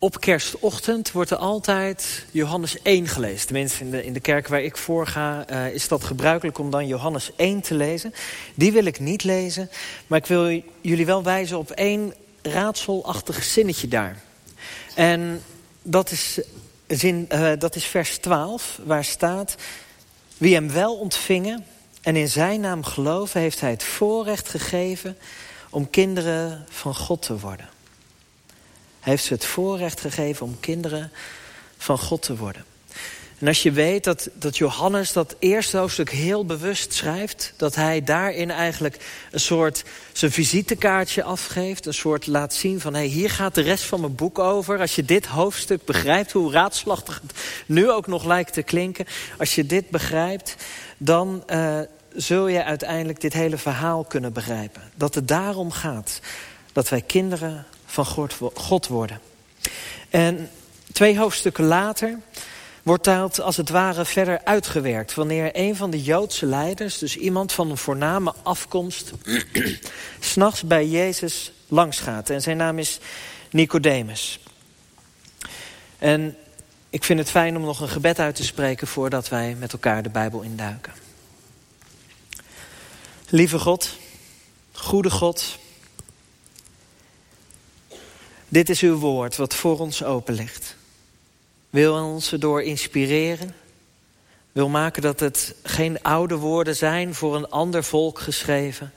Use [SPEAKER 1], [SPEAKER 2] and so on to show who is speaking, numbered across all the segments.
[SPEAKER 1] Op kerstochtend wordt er altijd Johannes 1 gelezen. Tenminste, in de, in de kerk waar ik voor ga uh, is dat gebruikelijk om dan Johannes 1 te lezen. Die wil ik niet lezen, maar ik wil jullie wel wijzen op één raadselachtig zinnetje daar. En dat is, zin, uh, dat is vers 12, waar staat... Wie hem wel ontvingen en in zijn naam geloven... heeft hij het voorrecht gegeven om kinderen van God te worden heeft ze het voorrecht gegeven om kinderen van God te worden. En als je weet dat, dat Johannes dat eerste hoofdstuk heel bewust schrijft... dat hij daarin eigenlijk een soort zijn visitekaartje afgeeft... een soort laat zien van, hey, hier gaat de rest van mijn boek over. Als je dit hoofdstuk begrijpt, hoe raadslachtig het nu ook nog lijkt te klinken... als je dit begrijpt, dan uh, zul je uiteindelijk dit hele verhaal kunnen begrijpen. Dat het daarom gaat dat wij kinderen van God worden. En twee hoofdstukken later wordt dat als het ware verder uitgewerkt. Wanneer een van de Joodse leiders, dus iemand van een voorname afkomst... s'nachts bij Jezus langsgaat. En zijn naam is Nicodemus. En ik vind het fijn om nog een gebed uit te spreken... voordat wij met elkaar de Bijbel induiken. Lieve God, goede God... Dit is uw woord wat voor ons open ligt. Wil ons erdoor inspireren. Wil maken dat het geen oude woorden zijn voor een ander volk geschreven.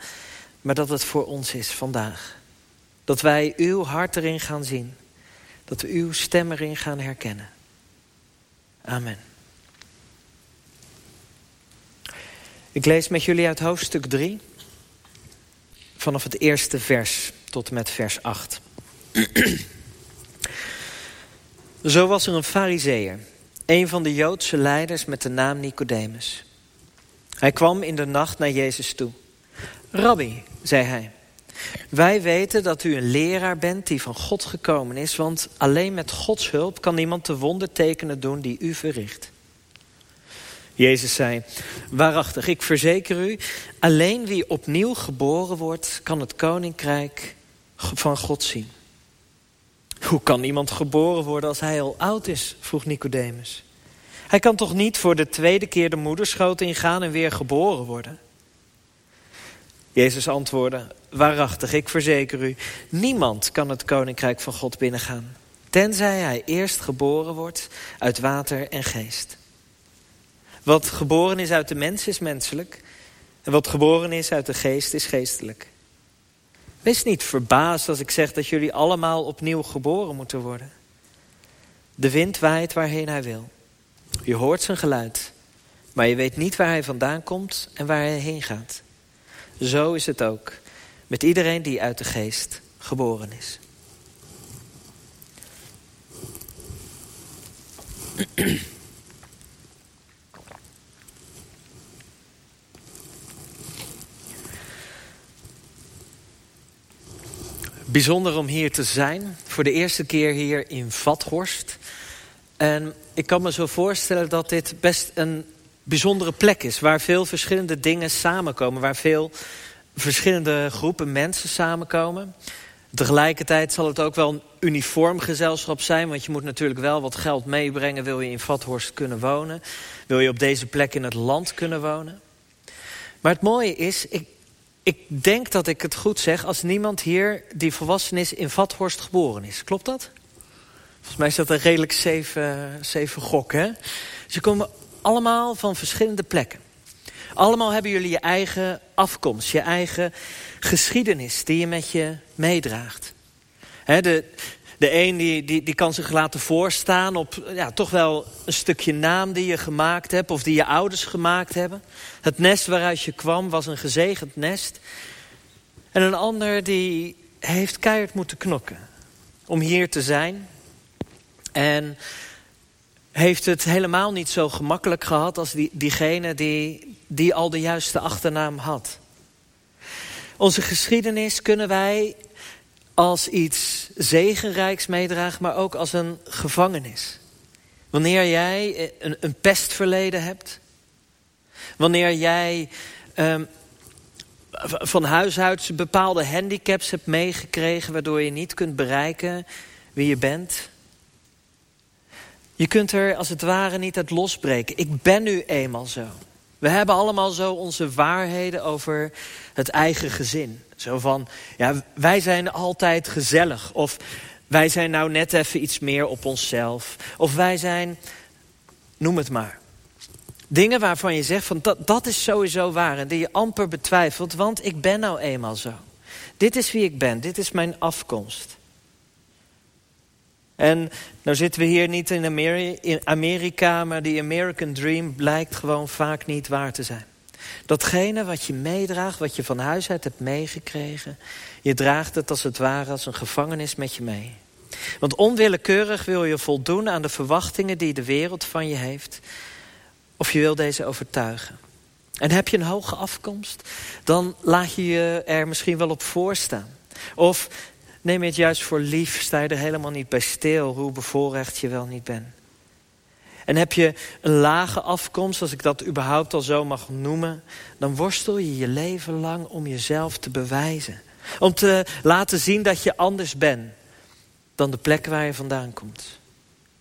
[SPEAKER 1] Maar dat het voor ons is vandaag. Dat wij uw hart erin gaan zien. Dat we uw stem erin gaan herkennen. Amen. Ik lees met jullie uit hoofdstuk 3. Vanaf het eerste vers tot en met vers 8. Zo was er een fariseer, een van de Joodse leiders met de naam Nicodemus. Hij kwam in de nacht naar Jezus toe. Rabbi, zei hij, wij weten dat u een leraar bent die van God gekomen is... want alleen met Gods hulp kan niemand de wondertekenen doen die u verricht. Jezus zei, waarachtig, ik verzeker u... alleen wie opnieuw geboren wordt, kan het koninkrijk van God zien. Hoe kan iemand geboren worden als hij al oud is? vroeg Nicodemus. Hij kan toch niet voor de tweede keer de moederschoot ingaan en weer geboren worden? Jezus antwoordde, waarachtig, ik verzeker u, niemand kan het koninkrijk van God binnengaan, tenzij hij eerst geboren wordt uit water en geest. Wat geboren is uit de mens is menselijk, en wat geboren is uit de geest is geestelijk. Wees niet verbaasd als ik zeg dat jullie allemaal opnieuw geboren moeten worden. De wind waait waarheen hij wil. Je hoort zijn geluid, maar je weet niet waar hij vandaan komt en waar hij heen gaat. Zo is het ook met iedereen die uit de geest geboren is. Bijzonder om hier te zijn. Voor de eerste keer hier in Vathorst. En ik kan me zo voorstellen dat dit best een bijzondere plek is. Waar veel verschillende dingen samenkomen. Waar veel verschillende groepen mensen samenkomen. Tegelijkertijd zal het ook wel een uniform gezelschap zijn. Want je moet natuurlijk wel wat geld meebrengen. Wil je in Vathorst kunnen wonen. Wil je op deze plek in het land kunnen wonen. Maar het mooie is, ik, ik denk dat ik het goed zeg als niemand hier die volwassen is in Vathorst geboren is. Klopt dat? Volgens mij is dat een redelijk zeven, zeven gok. Hè? Ze komen allemaal van verschillende plekken. Allemaal hebben jullie je eigen afkomst, je eigen geschiedenis die je met je meedraagt. de, de een die, die, die kan zich laten voorstaan op ja, toch wel een stukje naam die je gemaakt hebt... of die je ouders gemaakt hebben. Het nest waaruit je kwam was een gezegend nest. En een ander die heeft keihard moeten knokken om hier te zijn. En heeft het helemaal niet zo gemakkelijk gehad als die, diegene die, die al de juiste achternaam had. Onze geschiedenis kunnen wij als iets zegenrijks meedraagt, maar ook als een gevangenis. Wanneer jij een, een pestverleden hebt. Wanneer jij um, van huis uit bepaalde handicaps hebt meegekregen... waardoor je niet kunt bereiken wie je bent. Je kunt er als het ware niet uit losbreken. Ik ben nu eenmaal zo. We hebben allemaal zo onze waarheden over het eigen gezin. Zo van, ja, wij zijn altijd gezellig. Of wij zijn nou net even iets meer op onszelf. Of wij zijn, noem het maar. Dingen waarvan je zegt, van dat, dat is sowieso waar. En die je amper betwijfelt, want ik ben nou eenmaal zo. Dit is wie ik ben, dit is mijn afkomst. En nou zitten we hier niet in Amerika, maar die American Dream blijkt gewoon vaak niet waar te zijn. Datgene wat je meedraagt, wat je van huis uit hebt meegekregen, je draagt het als het ware als een gevangenis met je mee. Want onwillekeurig wil je voldoen aan de verwachtingen die de wereld van je heeft, of je wil deze overtuigen. En heb je een hoge afkomst, dan laat je je er misschien wel op voorstaan. Of neem je het juist voor lief, sta je er helemaal niet bij stil hoe bevoorrecht je wel niet bent. En heb je een lage afkomst, als ik dat überhaupt al zo mag noemen... dan worstel je je leven lang om jezelf te bewijzen. Om te laten zien dat je anders bent dan de plek waar je vandaan komt.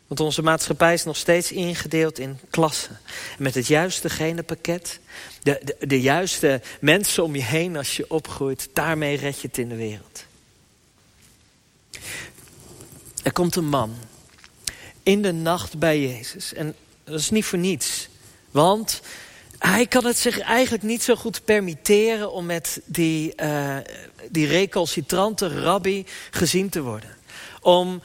[SPEAKER 1] Want onze maatschappij is nog steeds ingedeeld in klassen. En met het juiste genenpakket, de, de, de juiste mensen om je heen als je opgroeit... daarmee red je het in de wereld. Er komt een man in de nacht bij Jezus. En dat is niet voor niets. Want hij kan het zich eigenlijk niet zo goed permitteren... om met die, uh, die recalcitrante rabbi gezien te worden. Om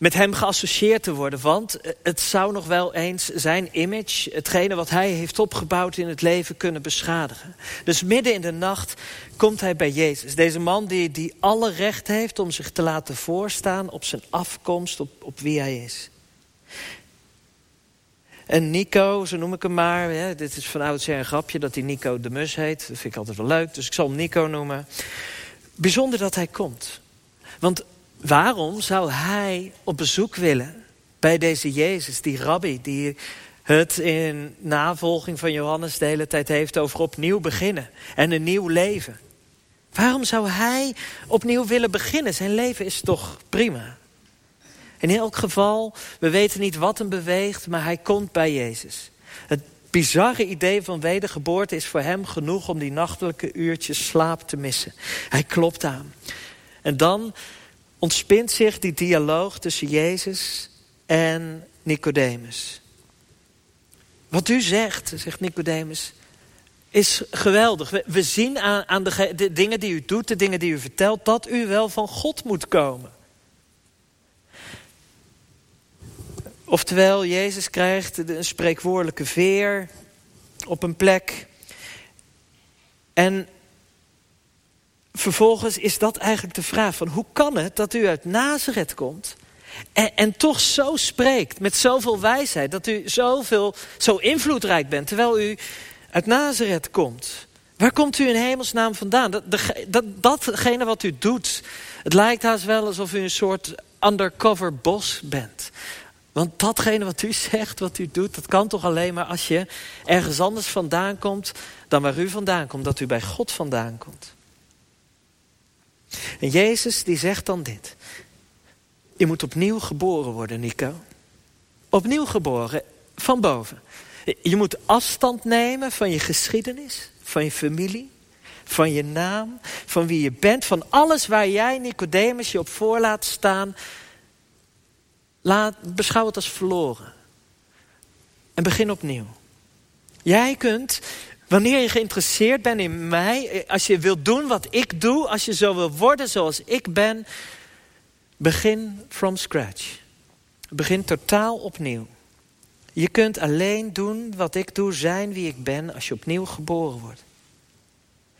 [SPEAKER 1] met hem geassocieerd te worden. Want het zou nog wel eens zijn image, hetgene wat hij heeft opgebouwd in het leven, kunnen beschadigen. Dus midden in de nacht komt hij bij Jezus. Deze man die, die alle recht heeft om zich te laten voorstaan op zijn afkomst, op, op wie hij is. En Nico, zo noem ik hem maar. Dit is van oudsher een grapje dat hij Nico de Mus heet. Dat vind ik altijd wel leuk, dus ik zal hem Nico noemen. Bijzonder dat hij komt. Want waarom zou hij op bezoek willen bij deze Jezus, die rabbi... die het in navolging van Johannes de hele tijd heeft over opnieuw beginnen en een nieuw leven. Waarom zou hij opnieuw willen beginnen? Zijn leven is toch prima? In elk geval, we weten niet wat hem beweegt, maar hij komt bij Jezus. Het bizarre idee van wedergeboorte is voor hem genoeg om die nachtelijke uurtjes slaap te missen. Hij klopt aan. En dan ontspint zich die dialoog tussen Jezus en Nicodemus. Wat u zegt, zegt Nicodemus, is geweldig. We, zien aan, aan de, de dingen die u doet, de dingen die u vertelt, dat u wel van God moet komen. Oftewel, Jezus krijgt een spreekwoordelijke veer op een plek. En vervolgens is dat eigenlijk de vraag van hoe kan het dat u uit Nazareth komt... En, en, toch zo spreekt, met zoveel wijsheid, dat u zoveel, zo invloedrijk bent, terwijl u uit Nazareth komt. Waar komt u in hemelsnaam vandaan? Dat, dat, datgene wat u doet, het lijkt haast wel alsof u een soort undercover bos bent. Want datgene wat u zegt, wat u doet, dat kan toch alleen maar als je ergens anders vandaan komt dan waar u vandaan komt. Dat u bij God vandaan komt. En Jezus die zegt dan dit. Je moet opnieuw geboren worden, Nico. Opnieuw geboren, van boven. Je moet afstand nemen van je geschiedenis, van je familie, van je naam, van wie je bent, van alles waar jij, Nicodemus, je op voor laat staan. Laat, beschouw het als verloren. En begin opnieuw. Jij kunt, wanneer je geïnteresseerd bent in mij, als je wilt doen wat ik doe, als je zo wil worden zoals ik ben, begin from scratch. Begin totaal opnieuw. Je kunt alleen doen wat ik doe, zijn wie ik ben, als je opnieuw geboren wordt.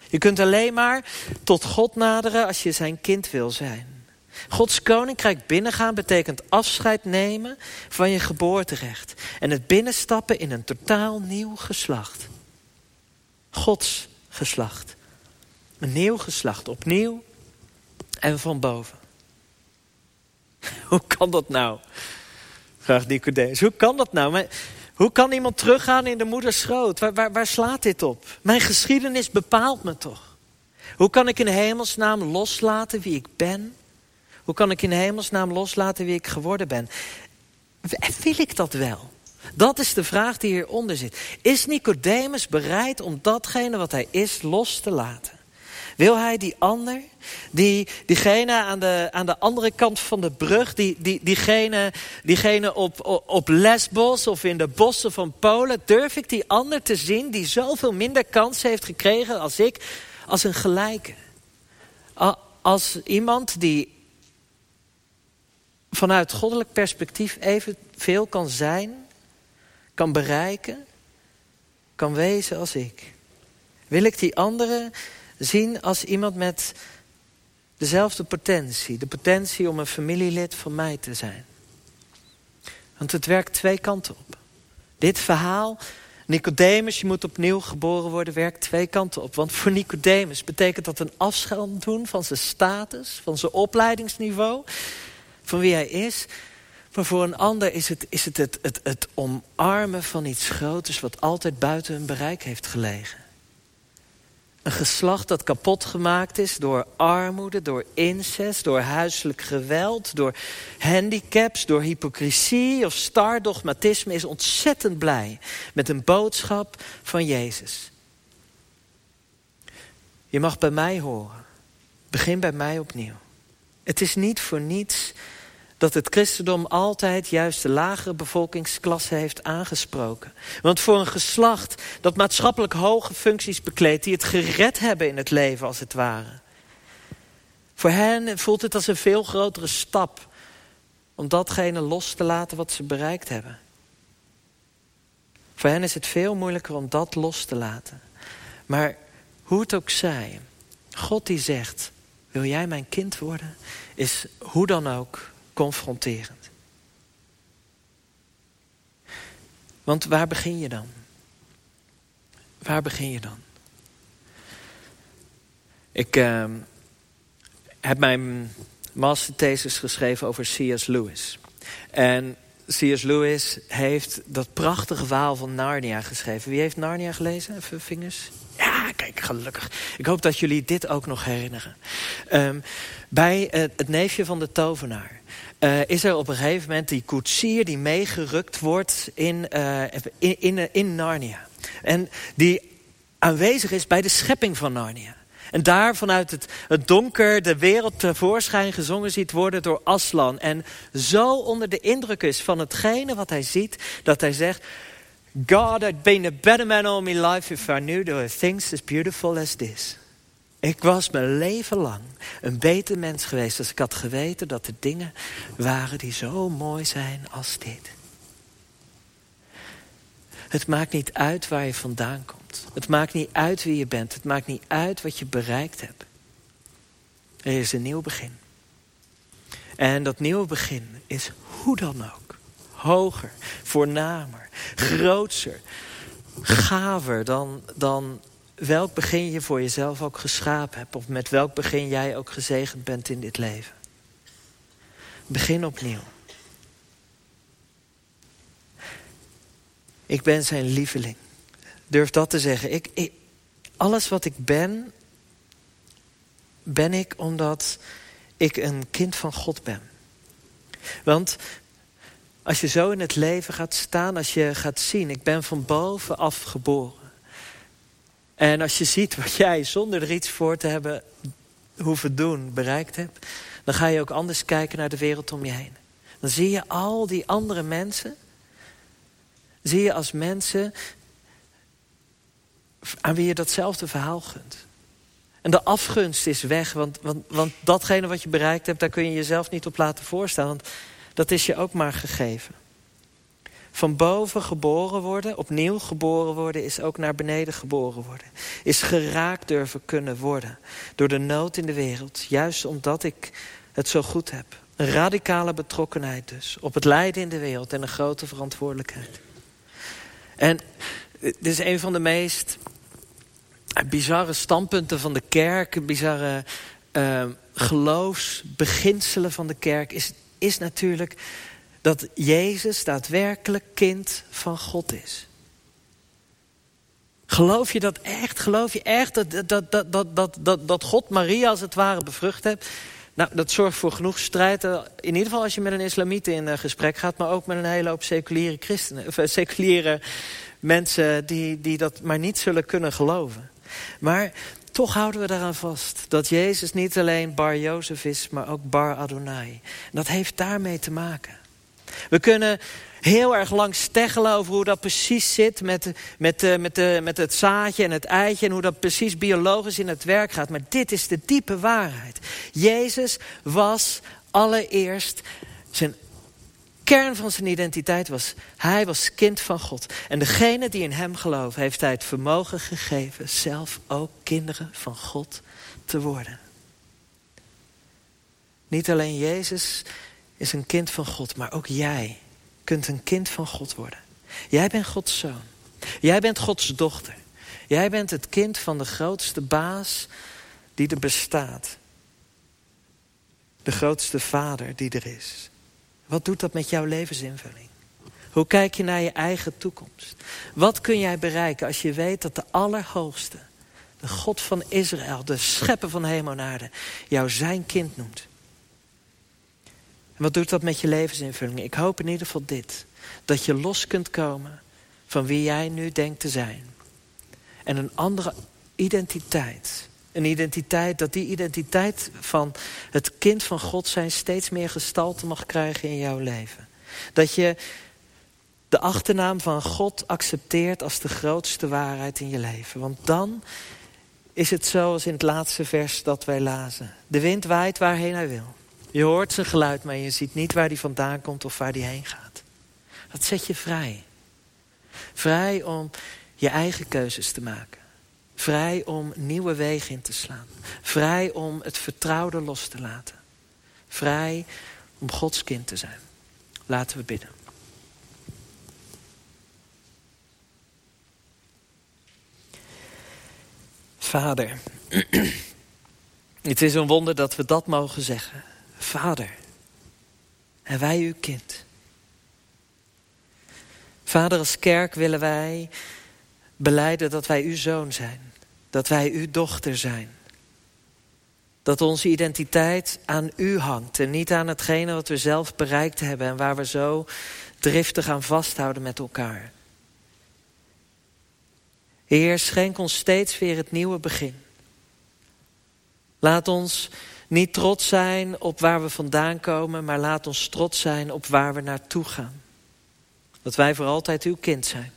[SPEAKER 1] Je kunt alleen maar tot God naderen als je zijn kind wil zijn. Gods koninkrijk binnengaan betekent afscheid nemen van je geboorterecht. En het binnenstappen in een totaal nieuw geslacht. Gods geslacht. Een nieuw geslacht, opnieuw en van boven. Hoe kan dat nou? Vraagt Nicodemus. Hoe kan dat nou? Hoe kan iemand teruggaan in de moeders schoot? Waar, waar, waar slaat dit op? Mijn geschiedenis bepaalt me toch? Hoe kan ik in hemelsnaam loslaten wie ik ben? Hoe kan ik in hemelsnaam loslaten wie ik geworden ben? Wil ik dat wel? Dat is de vraag die hieronder zit. Is Nicodemus bereid om datgene wat hij is los te laten? Wil hij die ander, die, diegene aan de, aan de andere kant van de brug, die, die, diegene, diegene op, op Lesbos of in de bossen van Polen, durf ik die ander te zien die zoveel minder kans heeft gekregen als ik, als een gelijke? Als iemand die vanuit goddelijk perspectief evenveel kan zijn, kan bereiken, kan wezen als ik. Wil ik die andere zien als iemand met dezelfde potentie. De potentie om een familielid van mij te zijn. Want het werkt twee kanten op. Dit verhaal, Nicodemus, je moet opnieuw geboren worden, werkt twee kanten op. Want voor Nicodemus betekent dat een afscheid doen van zijn status, van zijn opleidingsniveau, van wie hij is. Maar voor een ander is het is het, het, het, omarmen van iets groters wat altijd buiten hun bereik heeft gelegen. Een geslacht dat kapot gemaakt is door armoede, door incest, door huiselijk geweld, door handicaps, door hypocrisie of stardogmatisme is ontzettend blij met een boodschap van Jezus. Je mag bij mij horen. Begin bij mij opnieuw. Het is niet voor niets dat het christendom altijd juist de lagere bevolkingsklasse heeft aangesproken. Want voor een geslacht dat maatschappelijk hoge functies bekleedt... die het gered hebben in het leven als het ware... voor hen voelt het als een veel grotere stap... om datgene los te laten wat ze bereikt hebben. Voor hen is het veel moeilijker om dat los te laten. Maar hoe het ook zij, God die zegt... wil jij mijn kind worden, is hoe dan ook confronterend. Want waar begin je dan? Waar begin je dan? Ik uh, heb mijn masterthesis geschreven over C.S. Lewis. En C.S. Lewis heeft dat prachtige verhaal van Narnia geschreven. Wie heeft Narnia gelezen? Even vingers. Gelukkig. Ik hoop dat jullie dit ook nog herinneren. Um, bij het, het neefje van de tovenaar uh, is er op een gegeven moment die koetsier die meegerukt wordt in, uh, in, in, in Narnia. En die aanwezig is bij de schepping van Narnia. En daar vanuit het, het donker de wereld tevoorschijn gezongen ziet worden door Aslan. En zo onder de indruk is van hetgene wat hij ziet, dat hij zegt... God, I'd been a better man all my life if I knew there were things as beautiful as this. Ik was mijn leven lang een beter mens geweest als ik had geweten dat er dingen waren die zo mooi zijn als dit. Het maakt niet uit waar je vandaan komt. Het maakt niet uit wie je bent. Het maakt niet uit wat je bereikt hebt. Er is een nieuw begin. En dat nieuwe begin is hoe dan ook. Hoger, voornamer, grootser, gaver dan, dan welk begin je voor jezelf ook geschapen hebt... of met welk begin jij ook gezegend bent in dit leven. Begin opnieuw. Ik ben zijn lieveling. Durf dat te zeggen. Ik, ik, alles wat ik ben, ben ik omdat ik een kind van God ben. Want als je zo in het leven gaat staan, als je gaat zien... ik ben van bovenaf geboren. En als je ziet wat jij zonder er iets voor te hebben hoeven doen bereikt hebt... dan ga je ook anders kijken naar de wereld om je heen. Dan zie je al die andere mensen... zie je als mensen aan wie je datzelfde verhaal gunt. En de afgunst is weg, want, want, want datgene wat je bereikt hebt... daar kun je jezelf niet op laten voorstaan, dat is je ook maar gegeven. Van boven geboren worden, opnieuw geboren worden, is ook naar beneden geboren worden. Is geraakt durven kunnen worden door de nood in de wereld. Juist omdat ik het zo goed heb. Een radicale betrokkenheid dus. Op het lijden in de wereld en een grote verantwoordelijkheid. En dit is een van de meest bizarre standpunten van de kerk. Bizarre uh, geloofsbeginselen van de kerk. Is, is natuurlijk dat Jezus daadwerkelijk kind van God is? Geloof je dat echt? Geloof je echt dat, dat, dat, dat, dat, dat, God Maria als het ware bevrucht hebt? Nou, dat zorgt voor genoeg strijd. In ieder geval als je met een islamiet in gesprek gaat... maar ook met een hele hoop seculiere, christenen, of, seculiere mensen... Die, die dat maar niet zullen kunnen geloven. Maar toch houden we daaraan vast. Dat Jezus niet alleen Bar Jozef is, maar ook Bar Adonai. Dat heeft daarmee te maken. We kunnen heel erg lang steggelen over hoe dat precies zit met, met, eh, met, de, met het zaadje en het eitje en hoe dat precies biologisch in het werk gaat. Maar dit is de diepe waarheid. Jezus was allereerst zijn kern van zijn identiteit was, hij was kind van God. En degene die in hem geloven, heeft hij het vermogen gegeven zelf ook kinderen van God te worden. Niet alleen Jezus is een kind van God, maar ook jij kunt een kind van God worden. Jij bent Gods zoon. Jij bent Gods dochter. Jij bent het kind van de grootste baas die er bestaat. De grootste vader die er is. Wat doet dat met jouw levensinvulling? Hoe kijk je naar je eigen toekomst? Wat kun jij bereiken als je weet dat de Allerhoogste, de God van Israël, de schepper van hemel en aarde, jou zijn kind noemt? En wat doet dat met je levensinvulling? Ik hoop in ieder geval dit. Dat je los kunt komen van wie jij nu denkt te zijn. En een andere identiteit. Een identiteit, dat die identiteit van het kind van God zijn... steeds meer gestalte mag krijgen in jouw leven. Dat je de achternaam van God accepteert als de grootste waarheid in je leven. Want dan is het zoals in het laatste vers dat wij lazen. De wind waait waarheen hij wil. Je hoort zijn geluid, maar je ziet niet waar hij vandaan komt of waar hij heen gaat. Dat zet je vrij. Vrij om je eigen keuzes te maken. Vrij om nieuwe wegen in te slaan. Vrij om het vertrouwde los te laten. Vrij om Gods kind te zijn. Laten we bidden. Vader, het is een wonder dat we dat mogen zeggen. Vader, en wij uw kind. Vader, als kerk willen wij beleiden dat wij uw zoon zijn. Dat wij uw dochter zijn. Dat onze identiteit aan u hangt en niet aan hetgene wat we zelf bereikt hebben... en waar we zo driftig aan vasthouden met elkaar. Heer, schenk ons steeds weer het nieuwe begin. Laat ons niet trots zijn op waar we vandaan komen, maar laat ons trots zijn op waar we naartoe gaan. Dat wij voor altijd uw kind zijn.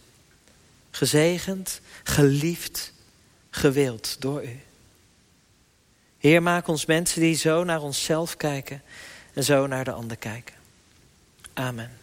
[SPEAKER 1] Gezegend, geliefd, gewild door u. Heer, maak ons mensen die zo naar onszelf kijken en zo naar de ander kijken. Amen.